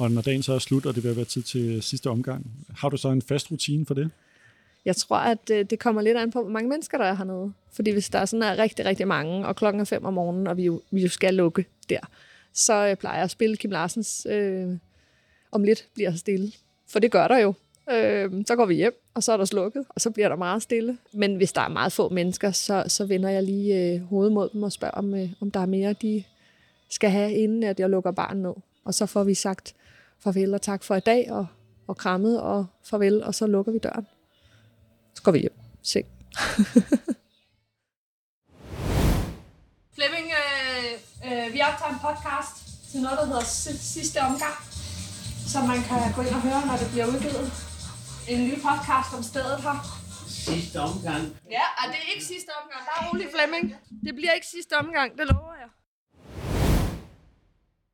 Og når dagen så er slut, og det vil være tid til sidste omgang, har du så en fast rutine for det? Jeg tror, at øh, det kommer lidt an på, hvor mange mennesker der er hernede. Fordi hvis der er sådan er rigtig, rigtig mange, og klokken er fem om morgenen, og vi jo, vi jo skal lukke der, så øh, plejer jeg at spille Kim Larsens øh, Om lidt bliver stille. For det gør der jo. Øh, så går vi hjem, og så er der slukket, og så bliver der meget stille. Men hvis der er meget få mennesker, så, så vender jeg lige øh, hovedet mod dem og spørger, om, øh, om der er mere, de skal have, inden at jeg lukker barnet ned. Og så får vi sagt farvel og tak for i dag, og, og krammet og farvel, og så lukker vi døren. Så går vi hjem. Se. Flemming, øh, øh, vi optager en podcast til noget, der hedder Sidste Omgang, som man kan gå ind og høre, når det bliver udgivet. En lille podcast om stedet her. Sidste omgang. Ja, og det er ikke sidste omgang. Der er rolig, Flemming. Det bliver ikke sidste omgang, det lover jeg.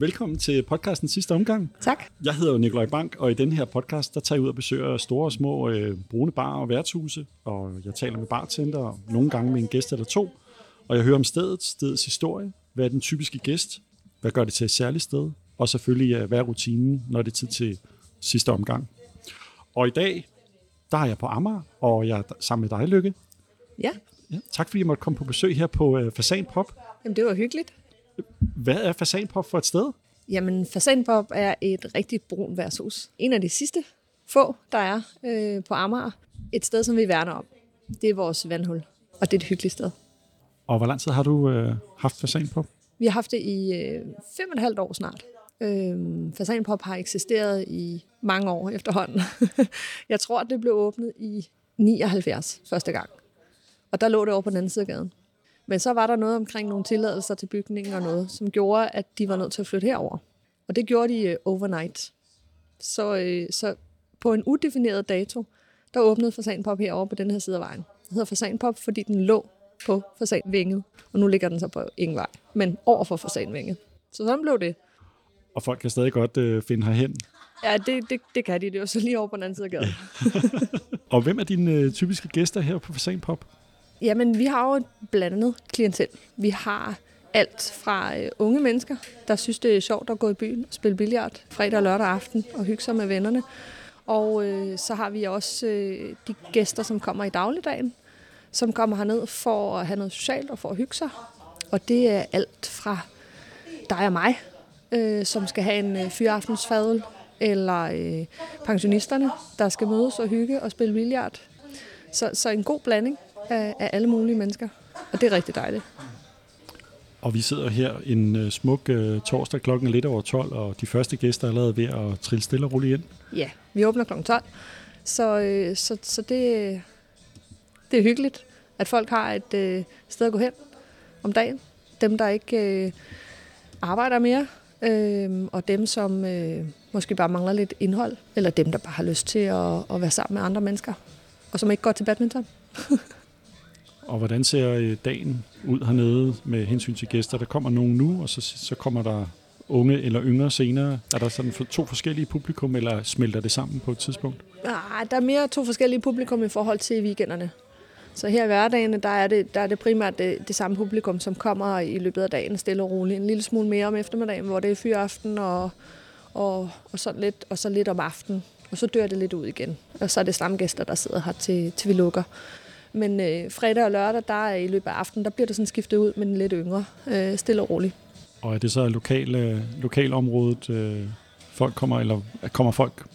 Velkommen til podcasten sidste omgang. Tak. Jeg hedder Nikolaj Bank, og i den her podcast, der tager jeg ud og besøger store og små øh, brune barer og værtshuse, og jeg taler med bartender, nogle gange med en gæst eller to, og jeg hører om stedet, stedets historie, hvad er den typiske gæst, hvad gør det til et særligt sted, og selvfølgelig, hvad er rutinen, når det er tid til sidste omgang. Og i dag, der er jeg på Amager, og jeg er sammen med dig, Lykke. Ja. ja tak fordi jeg måtte komme på besøg her på øh, Fasan Pop. Jamen, det var hyggeligt. Hvad er Fasanpop for et sted? Jamen, Fasanpop er et rigtig brun værtshus. En af de sidste få, der er øh, på Amager. Et sted, som vi værner om. Det er vores vandhul, og det er et hyggeligt sted. Og hvor lang tid har du øh, haft Fasanpop? Vi har haft det i øh, fem og et halvt år snart. Øh, Fasanpop har eksisteret i mange år efterhånden. Jeg tror, det blev åbnet i 79 første gang. Og der lå det over på den anden side af gaden. Men så var der noget omkring nogle tilladelser til bygningen og noget, som gjorde, at de var nødt til at flytte herover. Og det gjorde de uh, overnight. Så, uh, så på en udefineret dato, der åbnede Fasanpop herover på den her side af vejen. Det hedder Fasanpop, fordi den lå på Fasanvænget, og nu ligger den så på ingen vej, men over for Fasanvænget. Så sådan blev det. Og folk kan stadig godt uh, finde herhen. Ja, det, det, det kan de. Det er jo så lige over på den anden side af gaden. og hvem er dine uh, typiske gæster her på Fasanpop? Jamen, vi har jo et blandet klientel. Vi har alt fra øh, unge mennesker, der synes, det er sjovt at gå i byen og spille billard fredag og lørdag aften og hygge sig med vennerne. Og øh, så har vi også øh, de gæster, som kommer i dagligdagen, som kommer herned for at have noget socialt og for at hygge sig. Og det er alt fra dig og mig, øh, som skal have en øh, fyraftensfadel, eller øh, pensionisterne, der skal mødes og hygge og spille billard. Så, så en god blanding af, af alle mulige mennesker. Og det er rigtig dejligt. Og vi sidder her en uh, smuk uh, torsdag klokken lidt over 12, og de første gæster er allerede ved at trille stille og rulle ind. Ja, vi åbner klokken 12. Så, øh, så, så det, det er hyggeligt, at folk har et øh, sted at gå hen om dagen. Dem, der ikke øh, arbejder mere, øh, og dem, som øh, måske bare mangler lidt indhold, eller dem, der bare har lyst til at, at være sammen med andre mennesker, og som ikke går til badminton. Og hvordan ser øh, dagen ud hernede med hensyn til gæster? Der kommer nogen nu, og så, så kommer der unge eller yngre senere. Er der sådan to forskellige publikum, eller smelter det sammen på et tidspunkt? Nej, der er mere to forskellige publikum i forhold til weekenderne. Så her i hverdagen, der er det, der er det primært det, det samme publikum, som kommer i løbet af dagen stille og roligt. En lille smule mere om eftermiddagen, hvor det er fyraften og, og, og, sådan lidt, og så lidt om aftenen. Og så dør det lidt ud igen. Og så er det stamgæster, der sidder her til, til vi lukker. Men øh, fredag og lørdag, der er i løbet af aftenen, der bliver det sådan skiftet ud med en lidt yngre, øh, stille og roligt. Og er det så lokal, øh, lokalområdet, øh, folk kommer, eller kommer folk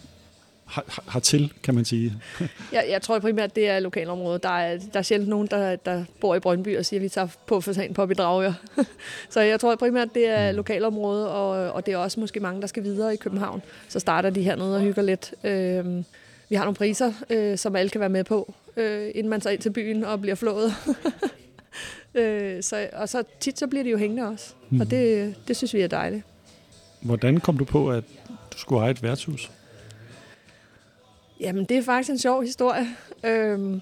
hertil, kan man sige? jeg, jeg tror primært, det er lokalområdet. Der er, der er sjældent nogen, der, der bor i Brøndby og siger, at vi tager på fasan på i Dragør. så jeg tror primært, det er mm. lokalområdet, og, og det er også måske mange, der skal videre i København. Så starter de hernede og hygger lidt. Øh, vi har nogle priser, øh, som alle kan være med på, øh, inden man tager ind til byen og bliver flået. øh, så, og så tit så bliver de jo hængende også, mm. og det, det synes vi er dejligt. Hvordan kom du på, at du skulle eje et værtshus? Jamen, det er faktisk en sjov historie. Øh,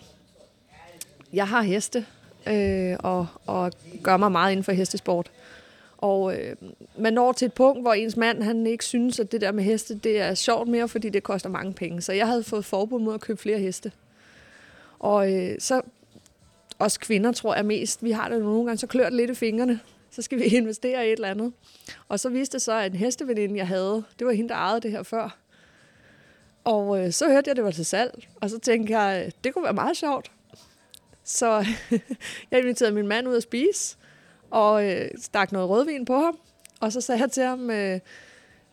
jeg har heste, øh, og, og gør mig meget inden for hestesport. Og øh, man når til et punkt, hvor ens mand han ikke synes, at det der med heste det er sjovt mere, fordi det koster mange penge. Så jeg havde fået forbud mod at købe flere heste. Og øh, så, os kvinder tror jeg mest, vi har det nogle gange, så klør det lidt i fingrene. så skal vi investere i et eller andet. Og så viste det så, at en hesteveninde, jeg havde, det var hende, der ejede det her før. Og øh, så hørte jeg, at det var til salg, og så tænkte jeg, øh, det kunne være meget sjovt. Så jeg inviterede min mand ud at spise, og øh, stak noget rødvin på ham. Og så sagde jeg til ham, øh,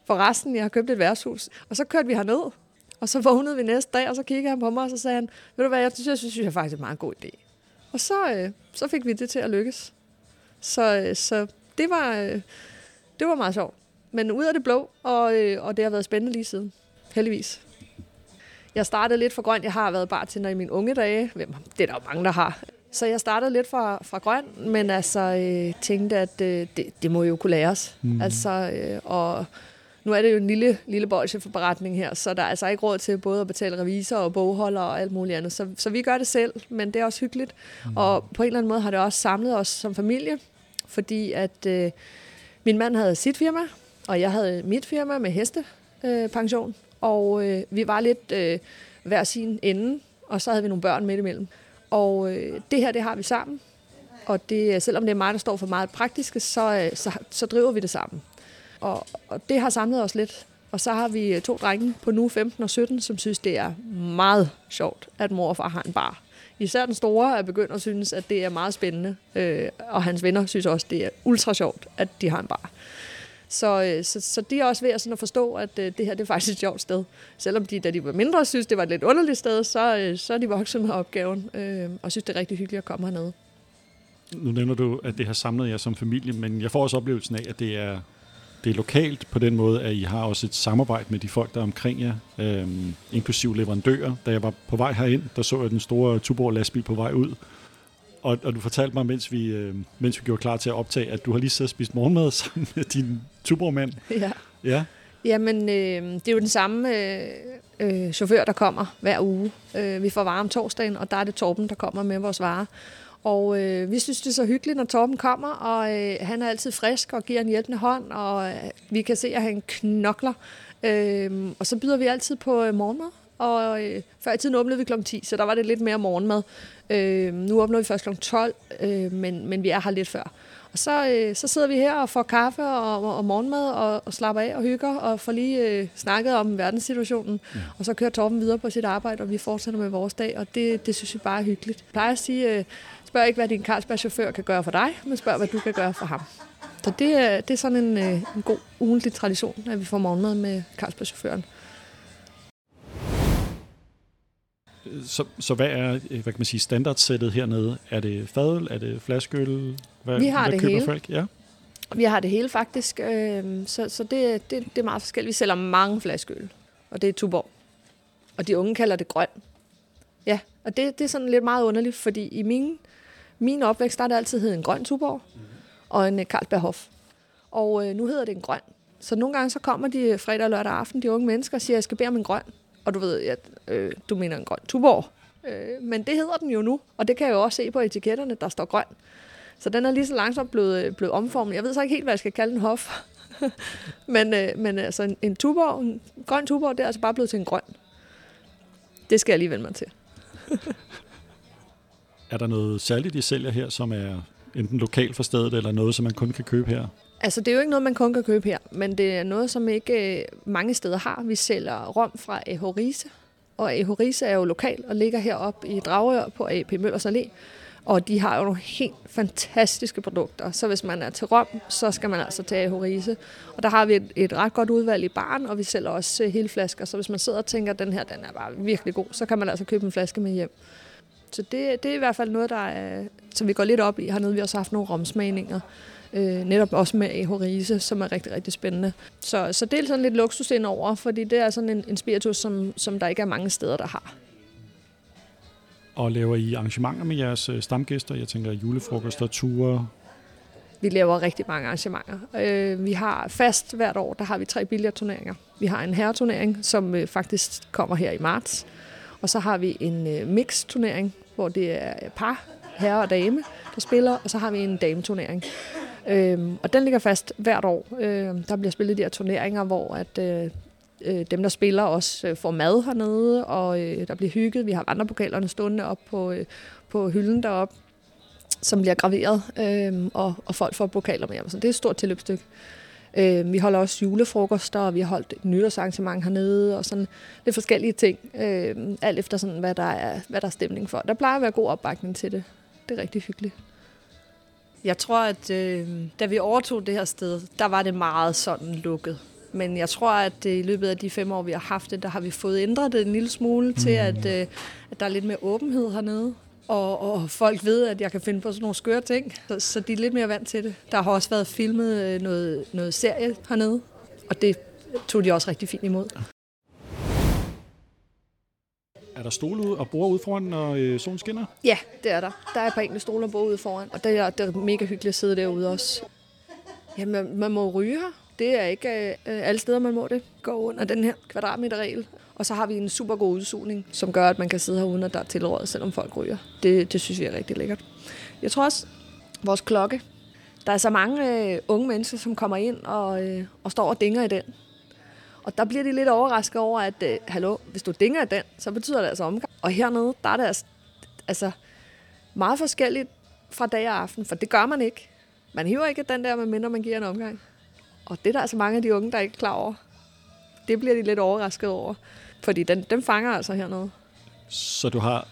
for resten, jeg har købt et værtshus. Og så kørte vi herned, og så vågnede vi næste dag, og så kiggede han på mig, og så sagde han, ved du hvad, jeg synes, jeg synes, jeg faktisk en meget god idé. Og så, øh, så fik vi det til at lykkes. Så, øh, så det, var, øh, det var meget sjovt. Men ud af det blå, og, øh, og det har været spændende lige siden. Heldigvis. Jeg startede lidt for grønt. Jeg har været bartender i mine unge dage. Det er der jo mange, der har. Så jeg startede lidt fra, fra grøn, men altså øh, tænkte, at øh, det, det må jo kunne læres. Mm. Altså, øh, og nu er det jo en lille, lille forretning her, så der er altså ikke råd til både at betale revisor og bogholder og alt muligt andet. Så, så vi gør det selv, men det er også hyggeligt. Mm. Og på en eller anden måde har det også samlet os som familie, fordi at øh, min mand havde sit firma, og jeg havde mit firma med hestepension. Øh, og øh, vi var lidt øh, hver sin ende, og så havde vi nogle børn midt imellem. Og øh, det her, det har vi sammen. Og det, øh, selvom det er mig, der står for meget praktiske, så, øh, så, så driver vi det sammen. Og, og det har samlet os lidt. Og så har vi øh, to drenge på nu 15 og 17, som synes, det er meget sjovt, at mor og far har en bar. Især den store er begyndt at synes, at det er meget spændende. Øh, og hans venner synes også, det er ultra sjovt, at de har en bar. Så, øh, så, så de er også ved at, sådan at forstå, at øh, det her det er faktisk et sjovt sted. Selvom de, da de var mindre, synes, det var et lidt underligt sted, så, øh, så er de vokset med opgaven, øh, og synes, det er rigtig hyggeligt at komme hernede. Nu nævner du, at det har samlet jer som familie, men jeg får også oplevelsen af, at det er, det er lokalt på den måde, at I har også et samarbejde med de folk, der er omkring jer, øh, inklusiv leverandører. Da jeg var på vej herind, der så jeg den store Tuborg lastbil på vej ud, og, og du fortalte mig, mens vi, øh, mens vi gjorde klar til at optage, at du har lige siddet og spist morgenmad sammen med din tuborgmand. Ja. Ja. Jamen, øh, det er jo den samme øh, øh, chauffør, der kommer hver uge. Øh, vi får varer om torsdagen, og der er det Torben, der kommer med vores varer. Og øh, vi synes, det er så hyggeligt, når Torben kommer, og øh, han er altid frisk og giver en hjælpende hånd, og øh, vi kan se, at han knokler. Øh, og så byder vi altid på øh, morgenmad, og øh, før i tiden åbnede vi kl. 10, så der var det lidt mere morgenmad. Øh, nu åbner vi først kl. 12, øh, men, men vi er her lidt før. Og så, øh, så sidder vi her og får kaffe og, og morgenmad og, og slapper af og hygger og får lige øh, snakket om verdenssituationen. Ja. Og så kører Torben videre på sit arbejde, og vi fortsætter med vores dag, og det, det synes vi bare er hyggeligt. Jeg plejer at sige, øh, spørg ikke, hvad din Carlsberg-chauffør kan gøre for dig, men spørg, hvad du kan gøre for ham. Så det, det er sådan en, øh, en god ugentlig tradition, at vi får morgenmad med Carlsberg-chaufføren. Så, så hvad er hvad kan man sige, standardsættet hernede? Er det fadøl? Er det flaskeøl? Hvad, vi har hvad det køber hele. folk? Ja. Vi har det hele faktisk, øh, så, så det, det, det er meget forskelligt. Vi sælger mange flaskeøl, og det er Tuborg. Og de unge kalder det grøn. Ja, og det, det er sådan lidt meget underligt, fordi i min, min opvækst, der er det altid hed en grøn Tuborg og en Carlsberghof. Og øh, nu hedder det en grøn. Så nogle gange så kommer de fredag og lørdag aften, de unge mennesker, og siger, at jeg skal bede om en grøn. Og du ved, at øh, du mener en grøn Tuborg. Øh, men det hedder den jo nu, og det kan jeg jo også se på etiketterne, der står grøn. Så den er lige så langsomt blevet, øh, blevet omformet. Jeg ved så ikke helt, hvad jeg skal kalde den hof. men, øh, men altså en, en tuborg, en grøn tuborg, det er altså bare blevet til en grøn. Det skal jeg lige vende mig til. er der noget særligt, I sælger her, som er enten lokalt for stedet, eller noget, som man kun kan købe her? Altså, det er jo ikke noget, man kun kan købe her, men det er noget, som ikke øh, mange steder har. Vi sælger rom fra Ehorise, og Ehorise er jo lokal og ligger heroppe i Dragør på AP Møllers Allé. Og de har jo nogle helt fantastiske produkter. Så hvis man er til Rom, så skal man altså til Horise. Og der har vi et, et ret godt udvalg i baren, og vi sælger også øh, hele flasker. Så hvis man sidder og tænker, at den her den er bare virkelig god, så kan man altså købe en flaske med hjem. Så det, det er i hvert fald noget, der er, som vi går lidt op i. Hernede vi også haft nogle romsmagninger. Øh, netop også med Horise, som er rigtig, rigtig spændende. Så, så det er sådan lidt luksus over, fordi det er sådan en, en spiritus, som, som der ikke er mange steder, der har. Og laver I arrangementer med jeres øh, stamgæster? Jeg tænker julefrokoster, ture? Vi laver rigtig mange arrangementer. Øh, vi har fast hvert år, der har vi tre billardturneringer. Vi har en herreturnering, som øh, faktisk kommer her i marts. Og så har vi en øh, mix-turnering, hvor det er par, herre og dame, der spiller. Og så har vi en dameturnering. Øhm, og den ligger fast hvert år. Øhm, der bliver spillet de her turneringer, hvor at, øh, øh, dem, der spiller, også øh, får mad hernede, og øh, der bliver hygget. Vi har vandrepokalerne stående op på, øh, på hylden deroppe. som bliver graveret, øh, og, og folk får pokaler med hjem. Så det er et stort tilløbsstykke. Øh, vi holder også julefrokoster, og vi har holdt et nytårsarrangement hernede, og sådan lidt forskellige ting, øh, alt efter sådan, hvad, der er, hvad der er stemning for. Der plejer at være god opbakning til det. Det er rigtig hyggeligt. Jeg tror, at øh, da vi overtog det her sted, der var det meget sådan lukket. Men jeg tror, at øh, i løbet af de fem år, vi har haft det, der har vi fået ændret det en lille smule mm. til, at, øh, at der er lidt mere åbenhed hernede. Og, og folk ved, at jeg kan finde på sådan nogle skøre ting, så, så de er lidt mere vant til det. Der har også været filmet øh, noget, noget serie hernede, og det tog de også rigtig fint imod. Der stole ud og bor ude foran, når øh, solen skinner? Ja, det er der. Der er et par enkelte stole og bord ude foran, og det er, det er mega hyggeligt at sidde derude også. Ja, man, man må ryge her. Det er ikke øh, alle steder, man må det. Gå under den her kvadratmeterregel. Og så har vi en super god udsugning, som gør, at man kan sidde her uden at der er tilrådet, selvom folk ryger. Det, det synes vi er rigtig lækkert. Jeg tror også, vores klokke. Der er så mange øh, unge mennesker, som kommer ind og, øh, og står og dinger i den. Og der bliver de lidt overrasket over, at øh, hallo, hvis du dinger den, så betyder det altså omgang. Og hernede, der er det altså, altså meget forskelligt fra dag og aften, for det gør man ikke. Man hiver ikke den der, medmindre man giver en omgang. Og det er der altså mange af de unge, der er ikke er klar over. Det bliver de lidt overrasket over. Fordi den, den fanger altså hernede. Så du har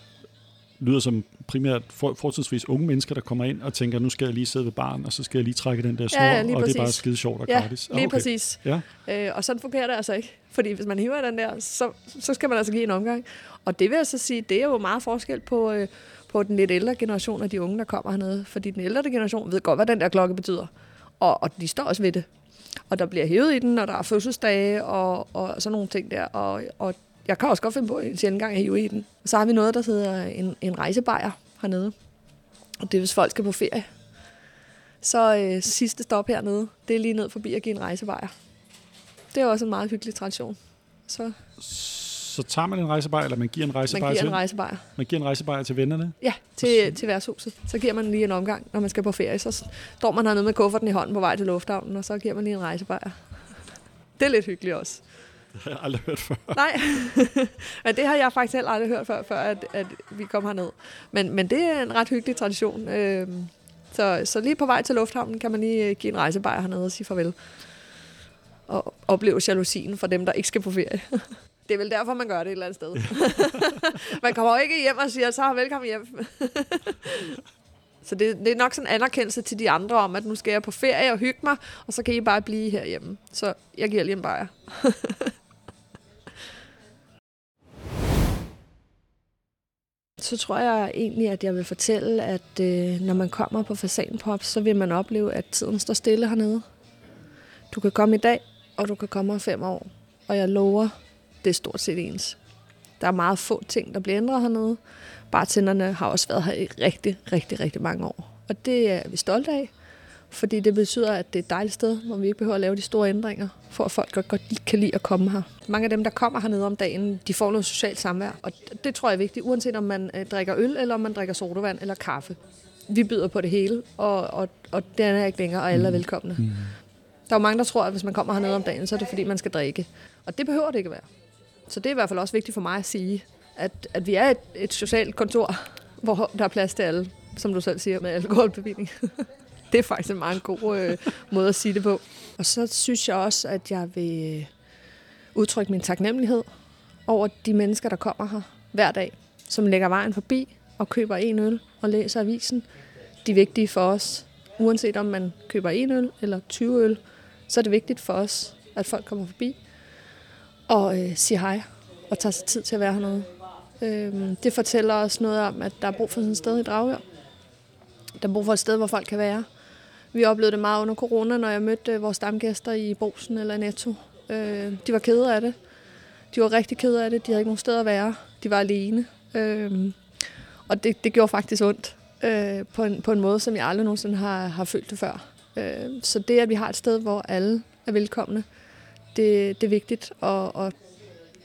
lyder som primært for, fortidsvis unge mennesker, der kommer ind og tænker, nu skal jeg lige sidde ved barn, og så skal jeg lige trække den der snor, Ja, og det er bare skide sjovt og Ja, gratis. Ah, lige præcis. Ja. Øh, og sådan fungerer det altså ikke. Fordi hvis man hiver den der, så, så skal man altså give en omgang. Og det vil jeg så sige, det er jo meget forskel på, øh, på den lidt ældre generation af de unge, der kommer hernede. Fordi den ældre generation ved godt, hvad den der klokke betyder. Og, og de står også ved det. Og der bliver hævet i den, og der er fødselsdage og, og sådan nogle ting der. Og, og jeg kan også godt finde på en sjældent gang at hive i den. Så har vi noget, der hedder en, en rejsebajer hernede. Og det er, hvis folk skal på ferie. Så øh, sidste stop hernede, det er lige ned forbi at give en rejsebajer. Det er også en meget hyggelig tradition. Så Så tager man en rejsebajer, eller man giver en man rejsebajer giver til, en rejsebajer. man giver en rejsebajer til vennerne. Ja, til, til værtshuset. Så giver man lige en omgang, når man skal på ferie. Så står man hernede med kufferten i hånden på vej til lufthavnen, og så giver man lige en rejsebajer. Det er lidt hyggeligt også. Det har jeg aldrig hørt før. Nej, men det har jeg faktisk heller aldrig hørt før, før at, at vi kom herned. Men, men det er en ret hyggelig tradition. Øhm, så, så lige på vej til lufthavnen kan man lige øh, give en rejsebajer hernede og sige farvel. Og opleve jalousien for dem, der ikke skal på ferie. Det er vel derfor, man gør det et eller andet sted. man kommer jo ikke hjem og siger, så velkommen hjem. så det, det er nok sådan en anerkendelse til de andre om, at nu skal jeg på ferie og hygge mig, og så kan I bare blive herhjemme. Så jeg giver lige en bajer. Så tror jeg egentlig, at jeg vil fortælle, at øh, når man kommer på Fasanpop, så vil man opleve, at tiden står stille hernede. Du kan komme i dag, og du kan komme om fem år. Og jeg lover, det er stort set ens. Der er meget få ting, der bliver ændret hernede. Bartenderne har også været her i rigtig, rigtig, rigtig mange år. Og det er vi stolte af, fordi det betyder, at det er et dejligt sted, hvor vi ikke behøver at lave de store ændringer, for at folk godt, godt kan lide at komme her. Mange af dem, der kommer hernede om dagen, de får noget socialt samvær, og det tror jeg er vigtigt, uanset om man øh, drikker øl, eller om man drikker sodavand eller kaffe. Vi byder på det hele, og, og, og det er ikke længere, og alle er velkomne. Mm. Der er jo mange, der tror, at hvis man kommer hernede om dagen, så er det fordi, man skal drikke. Og det behøver det ikke at være. Så det er i hvert fald også vigtigt for mig at sige, at, at vi er et, et socialt kontor, hvor der er plads til alle, som du selv siger, med alkoholbevilling. det er faktisk en meget god øh, måde at sige det på. Og så synes jeg også, at jeg vil øh, udtrykke min taknemmelighed over de mennesker, der kommer her hver dag, som lægger vejen forbi og køber en øl og læser avisen. De er vigtige for os. Uanset om man køber en øl eller 20 øl, så er det vigtigt for os, at folk kommer forbi og øh, siger hej og tager sig tid til at være hernede. Øh, det fortæller os noget om, at der er brug for sådan et sted i Dragør. Der er brug for et sted, hvor folk kan være. Vi oplevede det meget under corona, når jeg mødte øh, vores stamgæster i Brosen eller Netto. Øh, de var kede af det. De var rigtig kede af det. De havde ikke nogen sted at være. De var alene. Øh, og det, det gjorde faktisk ondt øh, på, en, på en måde, som jeg aldrig nogensinde har, har følt det før. Øh, så det, at vi har et sted, hvor alle er velkomne, det, det er vigtigt. Og, og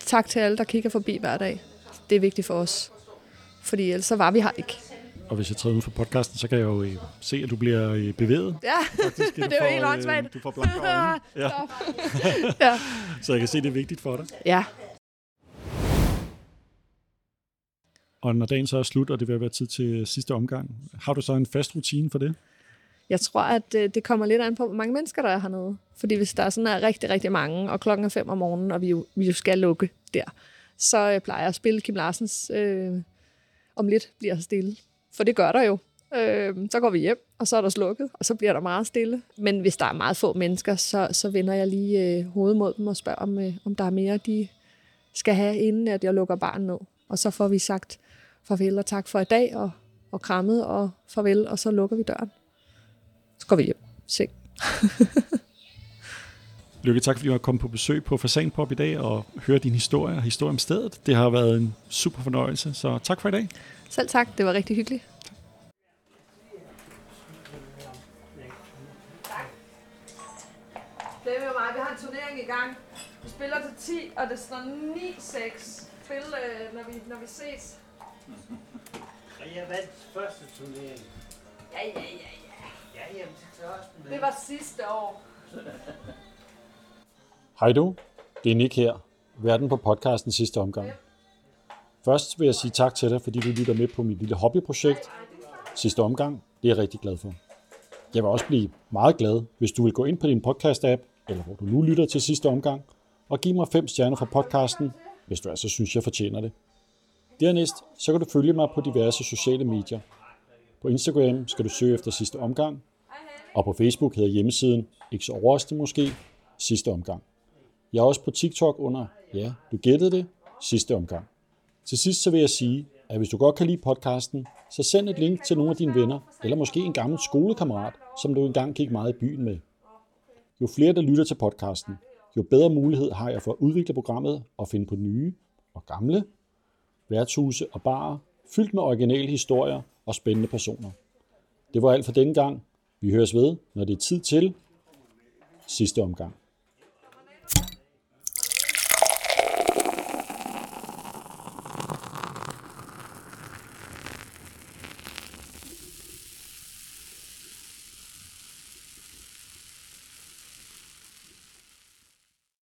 tak til alle, der kigger forbi hver dag. Det er vigtigt for os. Fordi ellers så var vi her ikke. Og hvis jeg træder uden for podcasten, så kan jeg jo øh, se, at du bliver øh, bevæget. Ja, Faktisk. Det er jo helt åndssvagt. Du får blanke øjne. Ja. ja. Så jeg kan se, det er vigtigt for dig. ja. Og når dagen så er slut, og det vil være tid til sidste omgang, har du så en fast rutine for det? Jeg tror, at øh, det kommer lidt an på, hvor mange mennesker der er hernede. Fordi hvis der er sådan er rigtig, rigtig mange, og klokken er fem om morgenen, og vi jo, vi jo skal lukke der, så øh, plejer jeg at spille Kim Larsens øh, Om lidt bliver stille. For det gør der jo. Øh, så går vi hjem, og så er der slukket, og så bliver der meget stille. Men hvis der er meget få mennesker, så, så vender jeg lige øh, hovedet mod dem og spørger, om, øh, om der er mere, de skal have, inden at jeg lukker barnet ned. Og så får vi sagt farvel og tak for i dag, og, og krammet og farvel, og så lukker vi døren. Så går vi hjem. Seng. Lykke, tak fordi du har kommet på besøg på Fasanpop i dag og høre din historie og historie om stedet. Det har været en super fornøjelse, så tak for i dag. Selv tak, det var rigtig hyggeligt. Det er med mig, vi har en turnering i gang. Vi spiller til 10, og det står 9-6. Spil, øh, når, vi, når vi ses. Og jeg vandt første turnering. Ja, ja, ja, ja. Ja, jamen, det er også med. Det var sidste år. Hej du, det er Nick her, verden på podcasten sidste omgang. Først vil jeg sige tak til dig, fordi du lytter med på mit lille hobbyprojekt sidste omgang. Det er jeg rigtig glad for. Jeg vil også blive meget glad, hvis du vil gå ind på din podcast-app, eller hvor du nu lytter til sidste omgang, og give mig fem stjerner for podcasten, hvis du altså synes, jeg fortjener det. Dernæst, så kan du følge mig på diverse sociale medier. På Instagram skal du søge efter sidste omgang, og på Facebook hedder hjemmesiden, ikke så overraskende måske, sidste omgang. Jeg er også på TikTok under, ja, du gættede det, sidste omgang. Til sidst så vil jeg sige, at hvis du godt kan lide podcasten, så send et link til nogle af dine venner, eller måske en gammel skolekammerat, som du engang gik meget i byen med. Jo flere, der lytter til podcasten, jo bedre mulighed har jeg for at udvikle programmet og finde på nye og gamle værtshuse og barer, fyldt med originale historier og spændende personer. Det var alt for denne gang. Vi høres ved, når det er tid til sidste omgang.